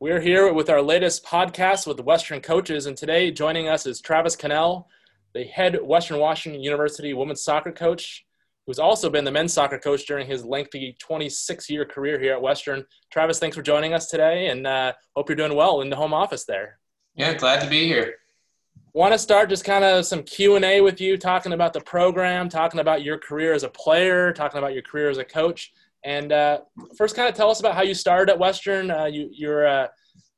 We're here with our latest podcast with the Western coaches, and today joining us is Travis Connell, the head Western Washington University women's soccer coach, who's also been the men's soccer coach during his lengthy 26 year career here at Western. Travis, thanks for joining us today, and uh, hope you're doing well in the home office there. Yeah, glad to be here. Want to start just kind of some Q and A with you, talking about the program, talking about your career as a player, talking about your career as a coach, and uh, first, kind of tell us about how you started at Western. Uh, you, you're a,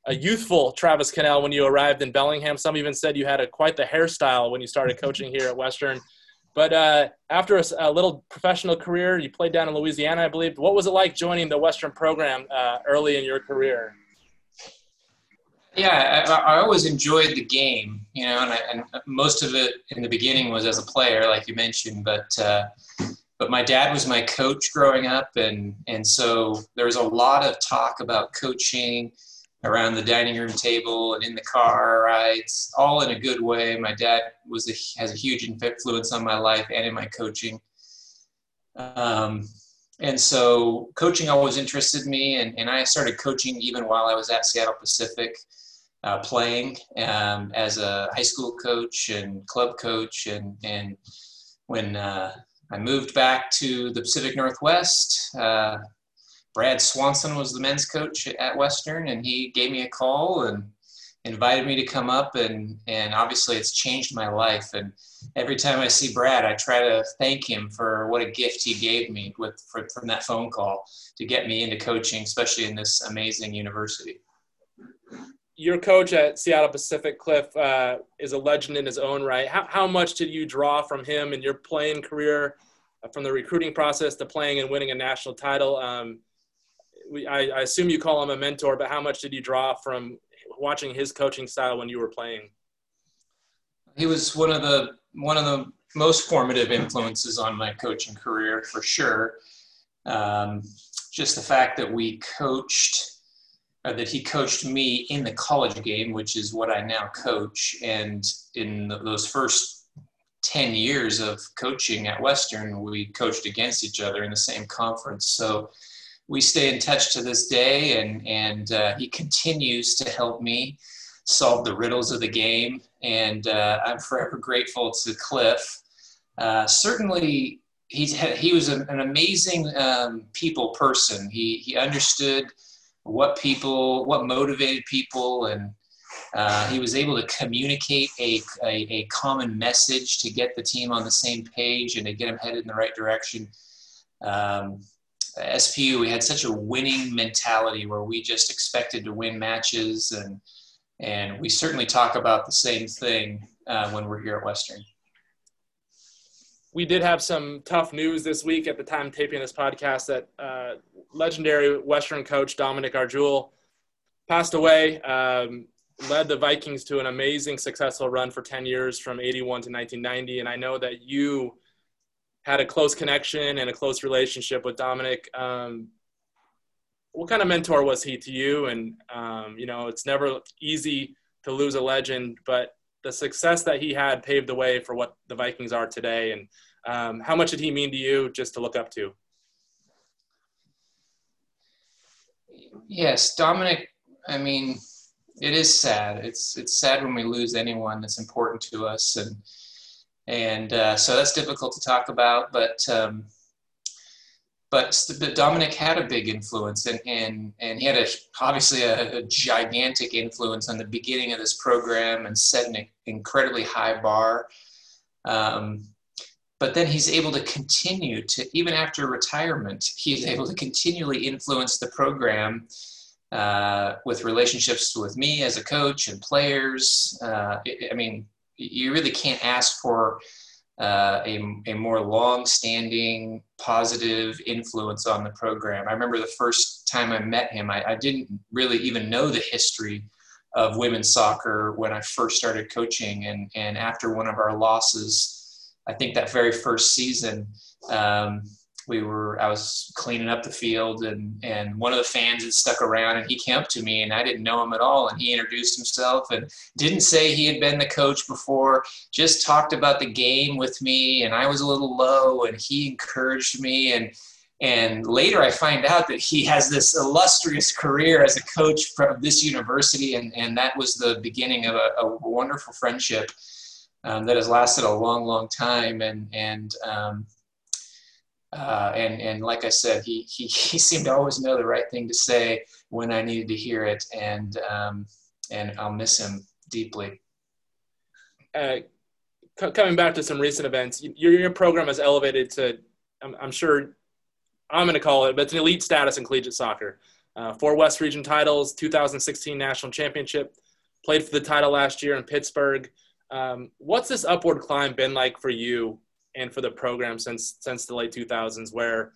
a, youthful Travis Connell when you arrived in Bellingham. Some even said you had a, quite the hairstyle when you started coaching here at Western. But uh, after a, a, little professional career, you played down in Louisiana, I believe. What was it like joining the Western program uh, early in your career? Yeah, I, I, always enjoyed the game, you know, and, I, and, most of it in the beginning was as a player, like you mentioned. But uh, but my dad was my coach growing up, and and so there was a lot of talk about coaching around the dining room table and in the car rides, all in a good way. My dad was a, has a huge influence on my life and in my coaching. Um, and so coaching always interested me, and, and I started coaching even while I was at Seattle Pacific, uh, playing um, as a high school coach and club coach, and and when uh, I moved back to the Pacific Northwest. Uh, Brad Swanson was the men's coach at Western, and he gave me a call and invited me to come up. and And obviously, it's changed my life. And every time I see Brad, I try to thank him for what a gift he gave me with for, from that phone call to get me into coaching, especially in this amazing university your coach at Seattle Pacific, Cliff, uh, is a legend in his own right. How, how much did you draw from him in your playing career, uh, from the recruiting process to playing and winning a national title? Um, we, I, I, assume you call him a mentor, but how much did you draw from watching his coaching style when you were playing? He was one of the one of the most formative influences on my coaching career for sure. Um, just the fact that we coached uh, that he coached me in the college game, which is what I now coach. And in the, those first 10 years of coaching at Western, we coached against each other in the same conference. So we stay in touch to this day, and, and uh, he continues to help me solve the riddles of the game. And uh, I'm forever grateful to Cliff. Uh, certainly, he's, he was an, amazing um, people person. He, he understood – what people, what motivated people, and uh, he was able to communicate a, a, a, common message to get the team on the same page and to get them headed in the right direction. Um, SPU, we had such a winning mentality where we just expected to win matches, and and we certainly talk about the same thing uh, when we're here at Western we did have some tough news this week at the time taping this podcast that uh, legendary Western coach Dominic Arjul passed away. Um, led the Vikings to an amazing, successful run for 10 years from 81 to 1990. And I know that you had a close connection and a close relationship with Dominic. Um, what kind of mentor was he to you? And, um, you know, it's never easy to lose a legend, but the success that he had paved the way for what the Vikings are today. And um, how much did he mean to you just to look up to? Yes, Dominic. I mean, it is sad. It's it's sad when we lose anyone that's important to us, and and uh, so that's difficult to talk about. But um, but, but Dominic had a big influence, and and and he had a obviously a, a gigantic influence on the beginning of this program, and set an incredibly high bar. Um, but then he's able to continue to even after retirement he's able to continually influence the program uh, with relationships with me as a coach and players uh, i mean you really can't ask for uh, a, a more long-standing positive influence on the program. I remember the first time i met him I, I didn't really even know the history of women's soccer when i first started coaching. And, and after one of our losses I think that very first season, um, we were I was cleaning up the field and and one of the fans had stuck around and he came up to me and I didn't know him at all and he introduced himself and didn't say he had been the coach before just talked about the game with me and I was a little low and he encouraged me and And later I find out that he has this illustrious career as a coach from this university, and, and that was the beginning of a, a wonderful friendship um, that has lasted a long, long time. And, and, um, uh, and, and like I said, he, he, he seemed to always know the right thing to say when I needed to hear it, and, um, and I'll miss him deeply. Uh, coming back to some recent events, your, your program has elevated to, I'm, I'm sure I'm going to call it, but it's an elite status in collegiate soccer. Uh, four West Region titles, 2016 national championship, played for the title last year in Pittsburgh. Um, what's this upward climb been like for you and for the program since since the late 2000s, where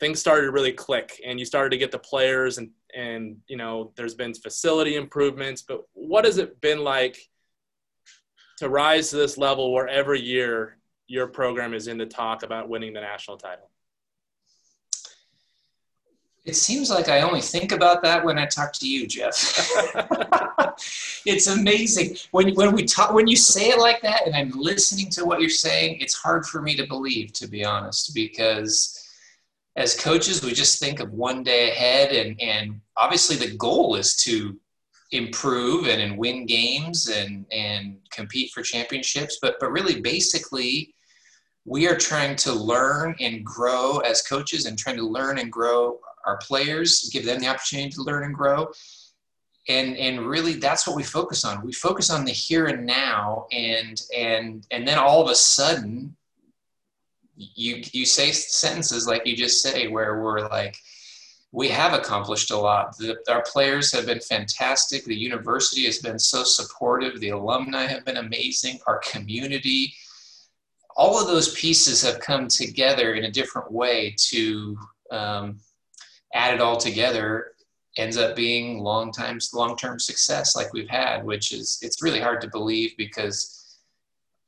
things started to really click and you started to get the players and and you know there's been facility improvements, but what has it been like to rise to this level where every year your program is in the talk about winning the national title? It seems like I only think about that when I talk to you, Jeff. it's amazing when when we talk when you say it like that, and I'm listening to what you're saying. It's hard for me to believe, to be honest, because as coaches, we just think of one day ahead, and and obviously the goal is to improve and, and win games and and compete for championships. But but really, basically, we are trying to learn and grow as coaches, and trying to learn and grow our players, give them the opportunity to learn and grow. And, and really that's what we focus on. We focus on the here and now and and and then all of a sudden you you say sentences like you just say where we're like we have accomplished a lot. The, our players have been fantastic. The university has been so supportive. The alumni have been amazing. Our community, all of those pieces have come together in a different way to um, add it all together ends up being long times long-term success like we've had which is it's really hard to believe because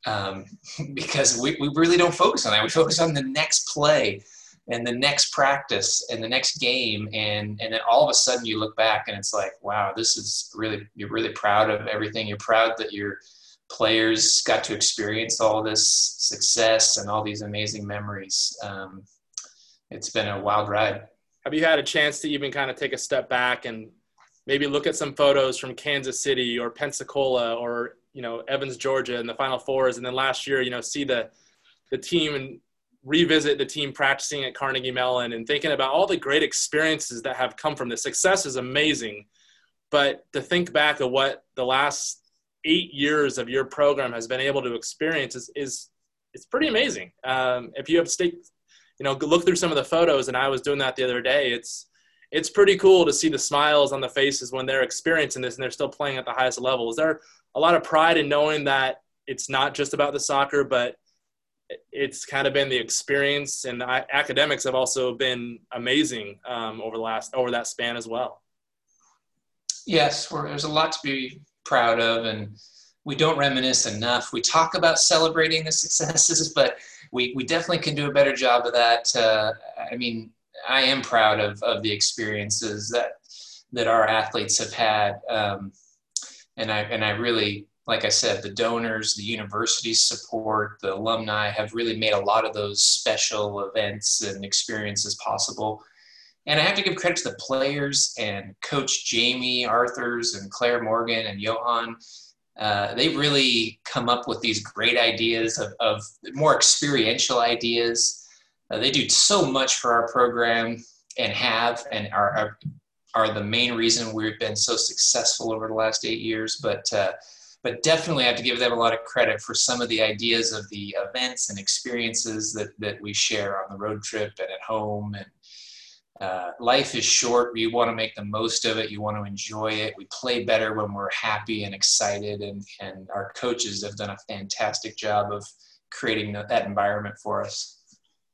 um, because we, we really don't focus on that. We focus on the next play and the next practice and the next game. And and then all of a sudden you look back and it's like wow this is really you're really proud of everything. You're proud that your players got to experience all this success and all these amazing memories. Um, it's been a wild ride have you had a chance to even kind of take a step back and maybe look at some photos from Kansas City or Pensacola or you know Evans, Georgia, in the Final Fours, and then last year, you know, see the the team and revisit the team practicing at Carnegie Mellon and thinking about all the great experiences that have come from this. Success is amazing, but to think back of what the last eight years of your program has been able to experience is is it's pretty amazing. Um, if you have stake, you know, look through some of the photos, and I was doing that the other day. It's it's pretty cool to see the smiles on the faces when they're experiencing this and they're still playing at the highest level. Is there a lot of pride in knowing that it's not just about the soccer, but it's kind of been the experience and academics have also been amazing um, over the last over that span as well. Yes, there's a lot to be proud of, and we don't reminisce enough. We talk about celebrating the successes, but we, we definitely can do a better job of that. Uh, I mean, I am proud of, of the experiences that that our athletes have had, um, and I and I really, like I said, the donors, the university support, the alumni have really made a lot of those special events and experiences possible. And I have to give credit to the players and Coach Jamie Arthurs and Claire Morgan and Johan uh, they really come up with these great ideas of, of more experiential ideas. Uh, they do so much for our program and have and are, are, are the main reason we've been so successful over the last eight years. But uh, but definitely I have to give them a lot of credit for some of the ideas of the events and experiences that, that we share on the road trip and at home and uh, life is short. You want to make the most of it. You want to enjoy it. We play better when we're happy and excited, and, and our coaches have done a fantastic job of creating that environment for us.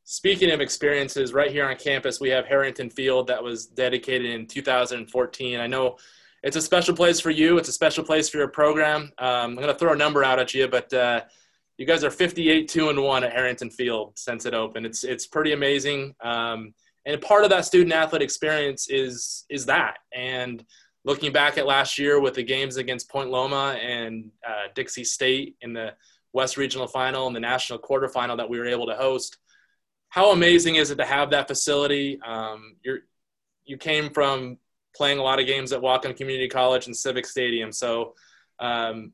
Speaking of experiences, right here on campus, we have Harrington Field that was dedicated in 2014. I know it's a special place for you. It's a special place for your program. Um, I'm going to throw a number out at you, but uh, you guys are 58 two and one at Harrington Field since it opened. It's it's pretty amazing. Um, and part of that student athlete experience is is that and looking back at last year with the games against point loma and uh, dixie state in the west regional final and the national quarterfinal that we were able to host how amazing is it to have that facility? Um, you're you came from playing a lot of games at Whatcom Community College and Civic Stadium, so um,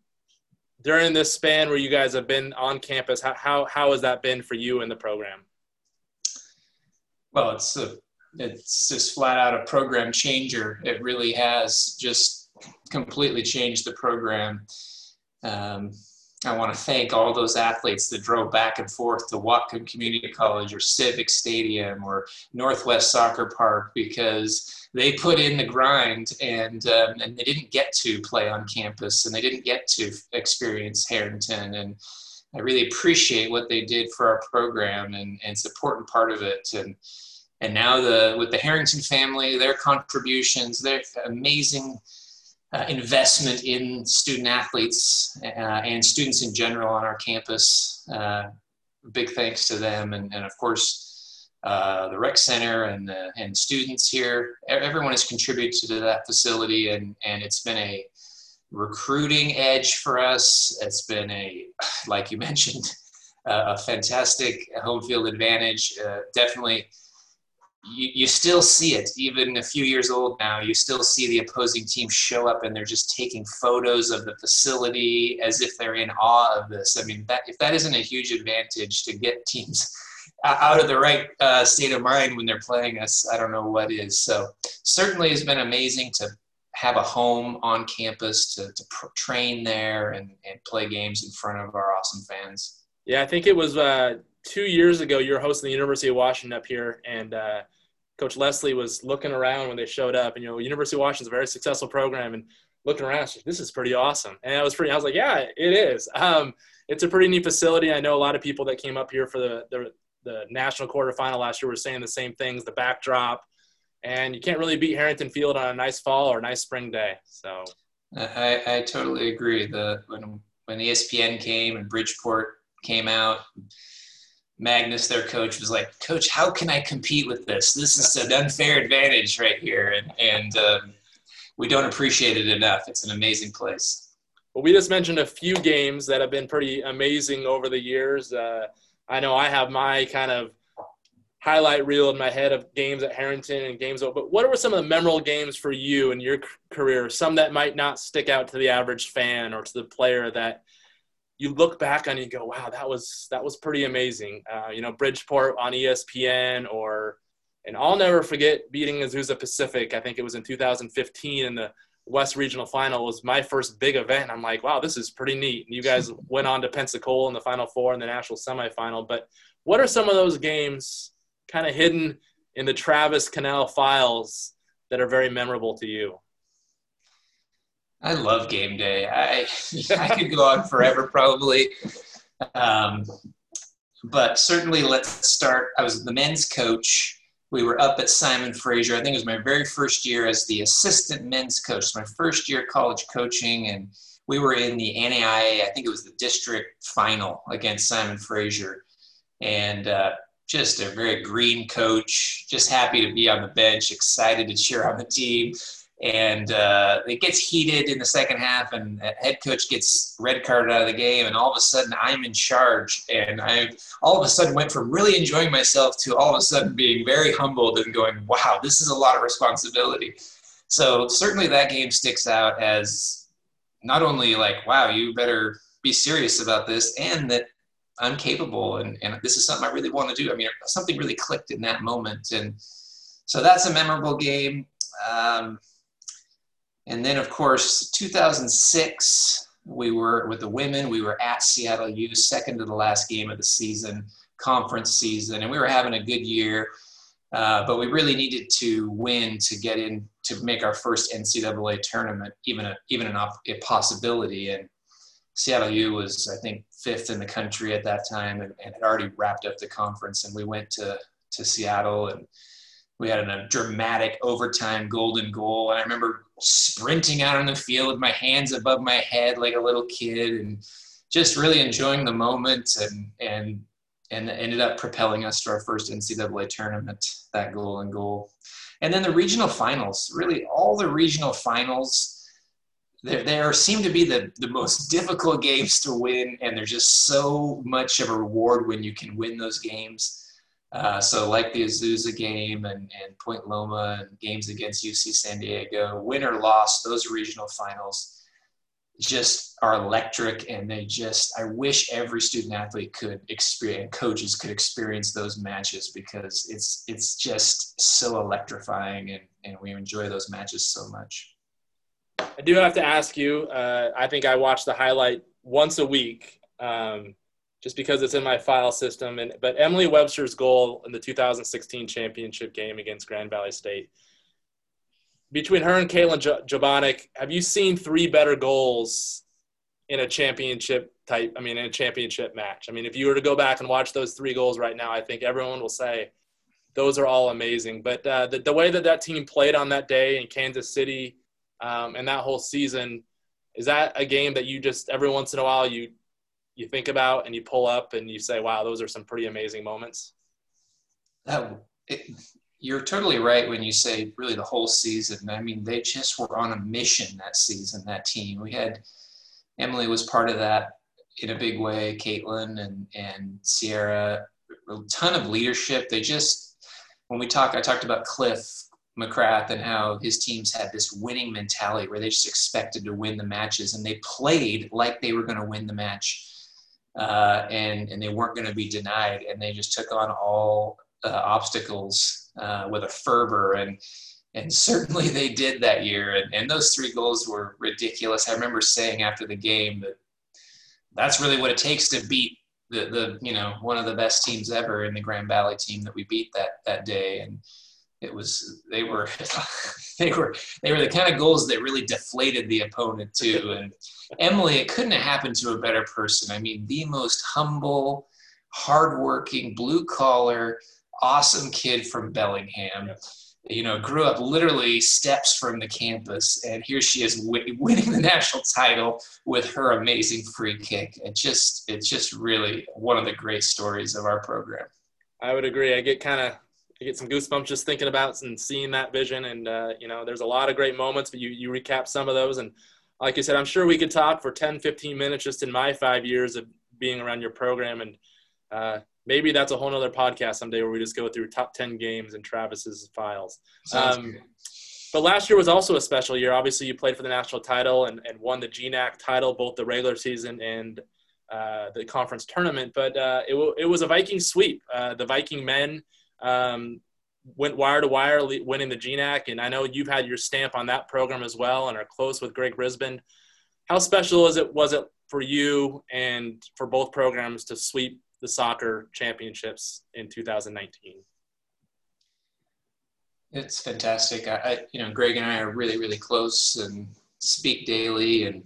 during this span where you guys have been on campus, how, how, how has that been for you in the program? Well, it's a, it's just flat out a program changer. It really has just completely changed the program. Um, I want to thank all those athletes that drove back and forth to Whatcom Community College or Civic Stadium or Northwest Soccer Park because they put in the grind and um, and they didn't get to play on campus and they didn't get to experience Harrington and I really appreciate what they did for our program and, and it's an important part of it and and now the with the Harrington family their contributions their amazing uh, investment in student athletes uh, and students in general on our campus uh, big thanks to them and, and of course uh, the rec center and and students here. Everyone has contributed to that facility, and and it's been a recruiting edge for us. It's been a, like you mentioned, uh, a fantastic home field advantage. Uh, definitely, you, you still see it, even a few years old now. You still see the opposing team show up, and they're just taking photos of the facility as if they're in awe of this. I mean, that if that isn't a huge advantage to get teams out of the right uh, state of mind when they're playing us, I don't know what is. So certainly it's been amazing to have a home on campus to, to pr- train there and, and play games in front of our awesome fans. Yeah, I think it was uh, two years ago you were hosting the University of Washington up here, and uh, Coach Leslie was looking around when they showed up, and you know, University of Washington's a very successful program, and looking around, this is pretty awesome. And I was pretty, I was like, yeah, it is. Um, it's a pretty neat facility. I know a lot of people that came up here for the, the the national quarterfinal last year were saying the same things, the backdrop, and you can't really beat Harrington Field on a nice fall or a nice spring day. So I, I totally agree. The when when ESPN came and Bridgeport came out, Magnus, their coach, was like, "Coach, how can I compete with this? This is an unfair advantage right here," and and um, we don't appreciate it enough. It's an amazing place. Well, we just mentioned a few games that have been pretty amazing over the years. Uh, I know I have my kind of highlight reel in my head of games at Harrington and games. But what were some of the memorable games for you in your career? Some that might not stick out to the average fan or to the player that you look back on and you go, "Wow, that was that was pretty amazing." Uh, you know, Bridgeport on ESPN, or and I'll never forget beating Azusa Pacific. I think it was in 2015 in the West Regional Final was my first big event. I'm like, wow, this is pretty neat. And you guys went on to Pensacola in the Final Four and the national semifinal. But what are some of those games kind of hidden in the Travis Connell files that are very memorable to you? I love game day. I I could go on forever probably. Um, but certainly, let's start. I was the men's coach we were up at Simon Fraser. I think it was my very first year as the assistant men's coach, my first year college coaching, and we were in the NAIA. I think it was the district final against Simon Fraser, and uh, just a very green coach, just happy to be on the bench, excited to cheer on the team and uh, it gets heated in the second half, and head coach gets red carded out of the game, and all of a sudden I'm in charge, and I all of a sudden went from really enjoying myself to all of a sudden being very humbled and going, "Wow, this is a lot of responsibility." So certainly that game sticks out as not only like, "Wow, you better be serious about this," and that I'm capable, and, and this is something I really want to do. I mean, something really clicked in that moment, and so that's a memorable game. Um, and then, of course, 2006, we were with the women, we were at Seattle U, second to the last game of the season, conference season, and we were having a good year. Uh, but we really needed to win to get in to make our first NCAA tournament, even a even an op- a possibility. And Seattle U was, I think, fifth in the country at that time, and, and had already wrapped up the conference. And we went to to Seattle and we had a dramatic overtime golden goal. And I remember sprinting out on the field with my hands above my head like a little kid and just really enjoying the moment and, and, and ended up propelling us to our first NCAA tournament, that golden goal. And then the regional finals, really all the regional finals, there, there seem to be the, the most difficult games to win. And there's just so much of a reward when you can win those games Uh, so like the Azusa game and, and Point Loma and games against UC San Diego, win or loss, those regional finals just are electric and they just i wish every student athlete could experience coaches could experience those matches because it's it's just so electrifying and, and we enjoy those matches so much. I do have to ask you uh, i think i watch the highlight once a week um, just because it's in my file system and but emily webster's goal in the 2016 championship game against grand valley state between her and Caitlin Jabonic, have you seen three better goals in a championship type? I mean, in a championship match. I mean, if you were to go back and watch those three goals right now, I think everyone will say those are all amazing. But uh, the, the way that that team played on that day in Kansas City um, and that whole season, is that a game that you just every once in a while you you think about and you pull up and you say, "Wow, those are some pretty amazing moments." That it, you're totally right when you say really the whole season. I mean, they just were on a mission that season, that team. We had Emily was part of that in a big way, Caitlin and, and Sierra, a ton of leadership. They just, when we talk, I talked about Cliff McCrath and how his teams had this winning mentality where they just expected to win the matches and they played like they were going to win the match. Uh, and, and they weren't going to be denied. And they just took on all uh, obstacles uh, with a fervor and and certainly they did that year and, and those three goals were ridiculous i remember saying after the game that that's really what it takes to beat the, the you know one of the best teams ever in the grand valley team that we beat that that day and it was they were they were they were the kind of goals that really deflated the opponent too and emily it couldn't have happened to a better person i mean the most humble hardworking blue collar awesome kid from Bellingham. You know, grew up literally steps from the campus, and here she is w- winning the national title with her amazing free kick. It just, it's just really one of the great stories of our program. I would agree. I get kind of I get some goosebumps just thinking about and seeing that vision. And uh, you know, there's a lot of great moments, but you you recap some of those. And like you said, I'm sure we could talk for 10, 15 minutes just in my five years of being around your program. And uh, maybe that's a whole nother podcast someday where we just go through top 10 games and Travis's files. Um, but last year was also a special year. Obviously, you played for the national title and, and won the GNAC title, both the regular season and uh, the conference tournament. But uh, it, w- it was a Viking sweep. Uh, the Viking men um, went wire to wire, winning the GNAC. And I know you've had your stamp on that program as well and are close with Greg Brisbon. How special was it, was it for you and for both programs to sweep the soccer championships in 2019? It's fantastic. I, you know, Greg and I are really, really close and speak daily, and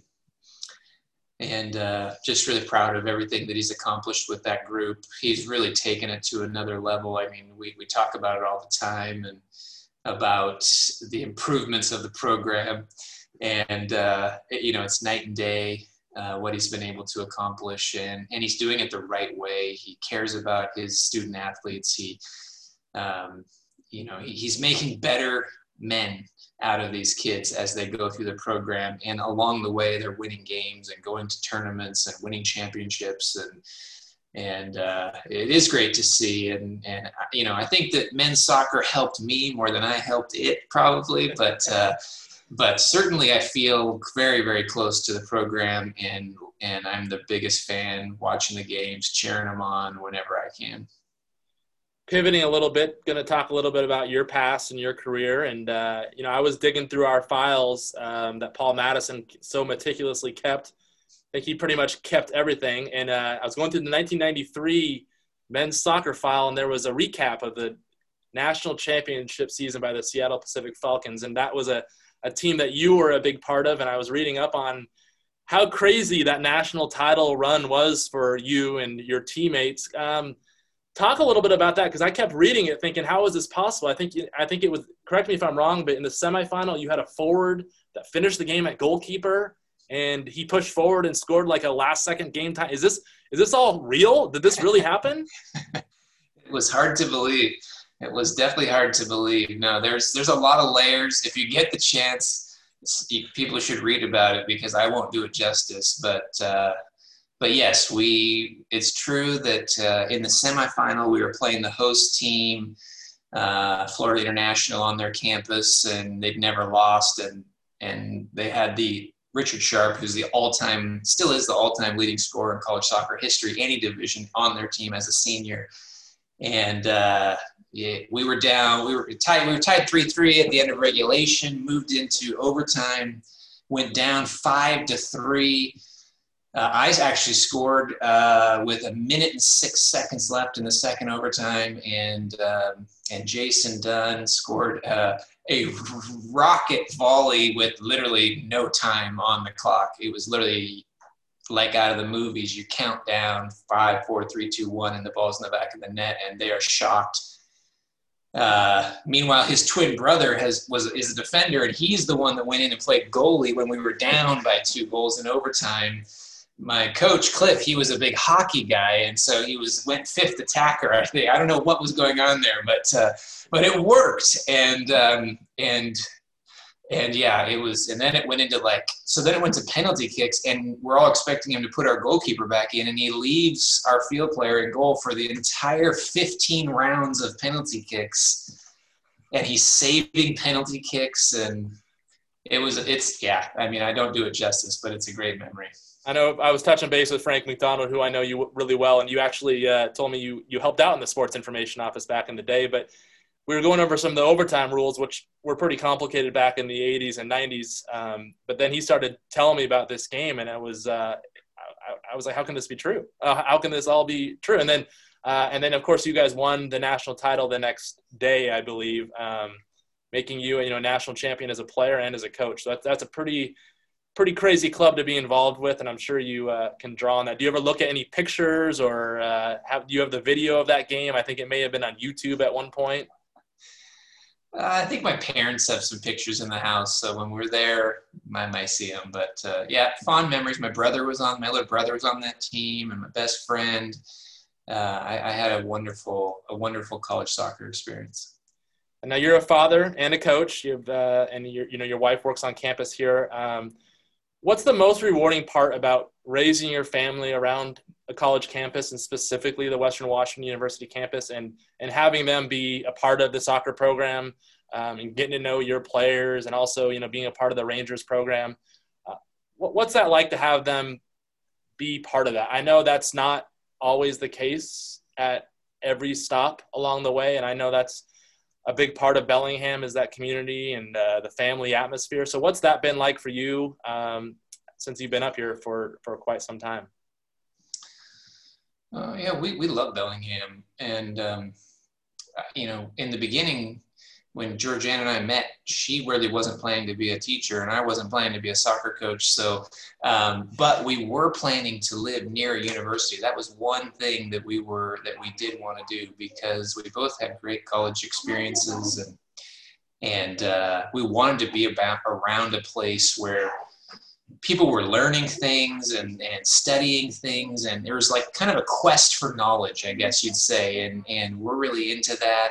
and uh, just really proud of everything that he's accomplished with that group. He's really taken it to another level. I mean, we we talk about it all the time and about the improvements of the program, and uh, you know, it's night and day uh, what he's been able to accomplish, and and he's doing it the right way. He cares about his student athletes. He, um, you know, he, he's making better men out of these kids as they go through the program, and along the way, they're winning games and going to tournaments and winning championships and and uh, it is great to see. And and you know, I think that men's soccer helped me more than I helped it, probably. But uh, but certainly I feel very, very close to the program, and and I'm the biggest fan watching the games, cheering them on whenever I can. Pivoting a little bit, going to talk a little bit about your past and your career. And uh, you know, I was digging through our files um, that Paul Madison so meticulously kept. I think he pretty much kept everything. And uh, I was going through the 1993 men's soccer file, and there was a recap of the national championship season by the Seattle Pacific Falcons, and that was a a team that you were a big part of, and I was reading up on how crazy that national title run was for you and your teammates. Um, talk a little bit about that because I kept reading it, thinking, "How is this possible?" I think I think it was. Correct me if I'm wrong, but in the semifinal, you had a forward that finished the game at goalkeeper, and he pushed forward and scored like a last second game time. Is this is this all real? Did this really happen? it was hard to believe it was definitely hard to believe. No, there's there's a lot of layers. If you get the chance, people should read about it because I won't do it justice. But uh, but yes, we. It's true that uh, in the semifinal we were playing the host team, uh, Florida International, on their campus, and they'd never lost, and and they had the Richard Sharp, who's the all-time, still is the all-time leading scorer in college soccer history, any division, on their team as a senior, and. Uh, yeah, we were down. We were tied. We were tied three three at the end of regulation. Moved into overtime. Went down five to three. Uh, I actually scored uh, with a minute and six seconds left in the second overtime, and um, and Jason Dunn scored uh, a rocket volley with literally no time on the clock. It was literally like out of the movies. You count down five, four, three, two, one, and the ball's in the back of the net, and they are shocked uh, meanwhile, his twin brother has was is a defender, and he's the one that went in and played goalie when we were down by two goals in overtime. My coach Cliff, he was a big hockey guy, and so he was went fifth attacker. I think I don't know what was going on there, but uh, but it worked, and um, and and yeah, it was, and then it went into like, so then it went to penalty kicks, and we're all expecting him to put our goalkeeper back in, and he leaves our field player in goal for the entire 15 rounds of penalty kicks, and he's saving penalty kicks, and it was, it's, yeah, I mean, I don't do it justice, but it's a great memory. I know I was touching base with Frank McDonald, who I know you really well, and you actually uh, told me you you helped out in the sports information office back in the day, but we were going over some of the overtime rules, which were pretty complicated back in the 80s and 90s. Um, but then he started telling me about this game, and I was, uh, I, I, was like, how can this be true? Uh, how can this all be true? And then, uh, and then of course, you guys won the national title the next day, I believe, um, making you, you know, national champion as a player and as a coach. So that's that's a pretty, pretty crazy club to be involved with, and I'm sure you uh, can draw on that. Do you ever look at any pictures or uh, have do you have the video of that game? I think it may have been on YouTube at one point. Uh, I think my parents have some pictures in the house, so when we're there, I might see them. But uh, yeah, fond memories. My brother was on, my little brother was on that team, and my best friend. Uh, I, I, had a wonderful, a wonderful college soccer experience. And now you're a father and a coach. You've, uh, and you know your wife works on campus here. Um, what's the most rewarding part about raising your family around a college campus and specifically the Western Washington University campus and, and having them be a part of the soccer program um, and getting to know your players and also, you know, being a part of the Rangers program. Uh, what, what's that like to have them be part of that? I know that's not always the case at every stop along the way. And I know that's a big part of Bellingham is that community and uh, the family atmosphere. So what's that been like for you um, since you've been up here for, for quite some time? Uh, yeah, we, we love Bellingham. And, um, you know, in the beginning, when Georgiana and I met, she really wasn't planning to be a teacher, and I wasn't planning to be a soccer coach. So, um, but we were planning to live near a university. That was one thing that we were that we did want to do because we both had great college experiences, and and uh, we wanted to be about around a place where people were learning things and, and studying things and there was like kind of a quest for knowledge i guess you'd say and, and we're really into that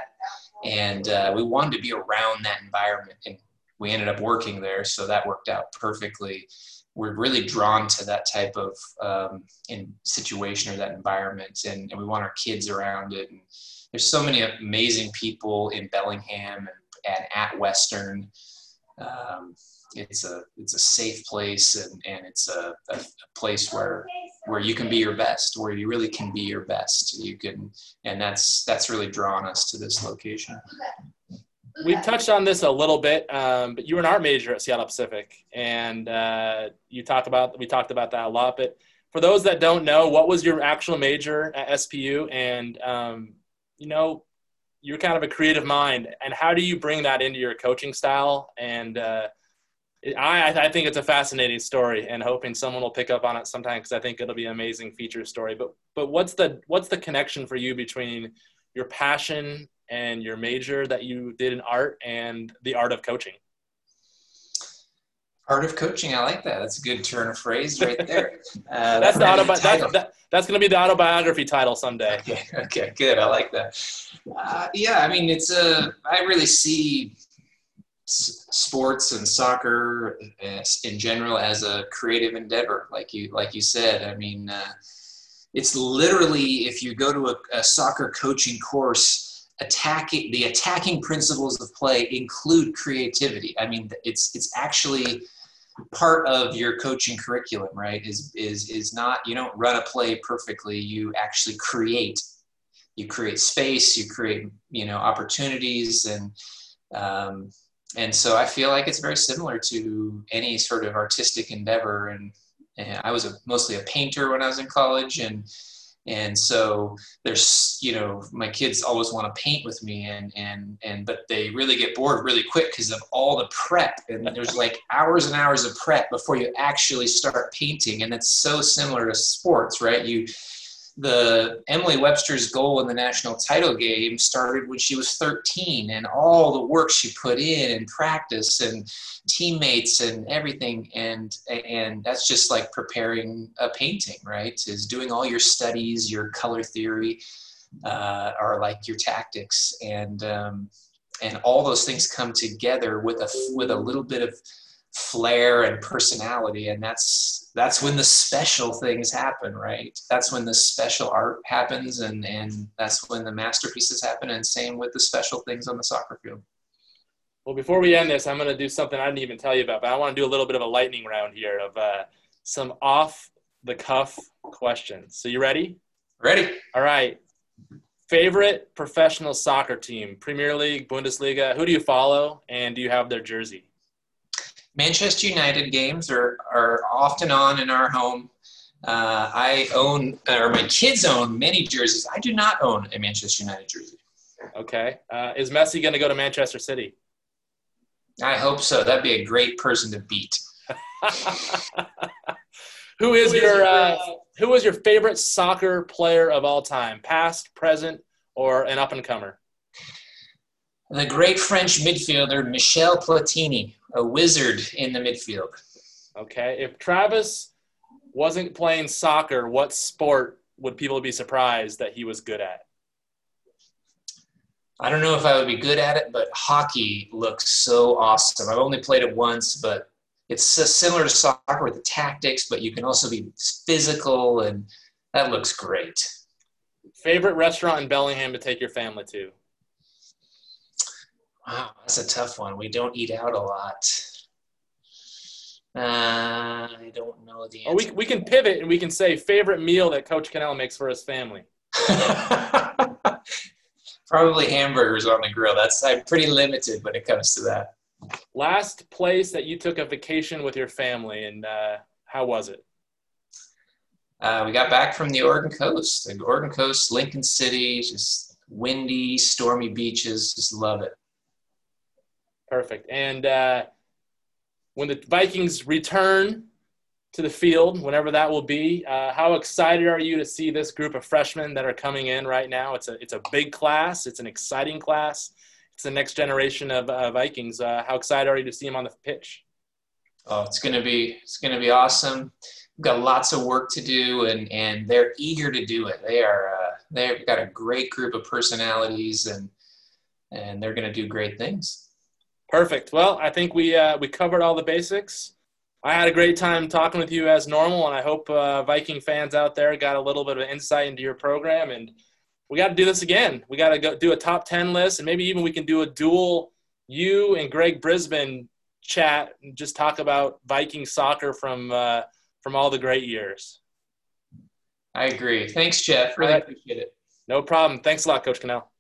and uh, we wanted to be around that environment and we ended up working there so that worked out perfectly. We're really drawn to that type of um, situation or that environment and, and, we want our kids around it. And there's so many amazing people in bellingham and, and at western. Um, it's a it's a safe place and, and it's a, a, place where where you can be your best where you really can be your best. You can and that's that's really drawn us to this location. We've touched on this a little bit um, but you were an art major at seattle pacific and uh, you talked about we talked about that a lot but for those that don't know what was your actual major at spu and um, you know you're kind of a creative mind and how do you bring that into your coaching style? And uh, I, I think it's a fascinating story, and hoping someone will pick up on it sometime because I think it'll be an amazing feature story. But but what's the what's the connection for you between your passion and your major that you did in art and the art of coaching? Art of coaching, I like that. That's a good turn of phrase right there. Uh, that's the autobi- that, that, that's going to be the autobiography title someday. Okay, okay, good. I like that. Uh, yeah, I mean, it's a. I really see sports and soccer in general as a creative endeavor, like you like you said. I mean, uh, it's literally if you go to a, a soccer coaching course, attacking the attacking principles of play include creativity. I mean, it's it's actually part of your coaching curriculum, right? Is is is not you don't run a play perfectly. You actually create. You create space. You create you know opportunities and. Um, and so I feel like it's very similar to any sort of artistic endeavor. And, and I was a, mostly a painter when I was in college, and and so there's you know my kids always want to paint with me. And and and but they really get bored really quick because of all the prep. And there's like hours and hours of prep before you actually start painting. And it's so similar to sports right? You the Emily Webster's goal in the national title game started when she was 13 and all the work she put in and practice and teammates and everything and and that's just like preparing a painting right? Is doing all your studies your color theory uh, are like your tactics and um, and all those things come together with a with a little bit of flair and personality and that's that's when the special things happen right? That's when the special art happens and and that's when the masterpieces happen and same with the special things on the soccer field. Well before we end this i'm going to do something i didn't even tell you about but i want to do a little bit of a lightning round here of uh, some off the cuff questions. So you ready? Ready. All right. Favorite professional soccer team premier league bundesliga who do you follow and do you have their jersey Manchester United games are, are often on in our home. Uh, I own, or my kids own many jerseys. I do not own a Manchester United jersey. Okay. Uh, is Messi going to go to Manchester City? I hope so. That'd be a great person to beat. who is your uh, who is your favorite soccer player of all time, past, present, or an up and comer? The great French midfielder Michel Platini a wizard in the midfield. Okay. If Travis wasn't playing soccer, what sport would people be surprised that he was good at? I don't know if I would be good at it, but hockey looks so awesome. I've only played it once, but it's similar to soccer with the tactics, but you can also be physical, and that looks great. Favorite restaurant in Bellingham to take your family to? Wow, that's a tough one. We don't eat out a lot. Uh, I don't know the answer. Or we, we can pivot and we can say favorite meal that Coach Connell makes for his family. Probably hamburgers on the grill. That's I'm pretty limited when it comes to that. Last place that you took a vacation with your family, and uh, how was it? Uh, we got back from the Oregon coast. The Oregon coast, Lincoln City, just windy, stormy beaches. Just love it. Perfect. And uh, when the Vikings return to the field, whenever that will be, uh, how excited are you to see this group of freshmen that are coming in right now? It's a it's a big class. It's an exciting class. It's the next generation of uh, Vikings. Uh, how excited are you to see them on the pitch? Oh, it's gonna be it's gonna be awesome. We've got lots of work to do, and and they're eager to do it. They are uh, they've got a great group of personalities, and and they're gonna do great things. Perfect. Well, I think we uh, we covered all the basics. I had a great time talking with you as normal, and I hope uh, Viking fans out there got a little bit of insight into your program. And we got to do this again. We got to go do a top ten list, and maybe even we can do a dual you and Greg Brisbon chat and just talk about Viking soccer from uh, from all the great years. I agree. Thanks, Jeff. Really right. appreciate it. No problem. Thanks a lot, Coach Connell.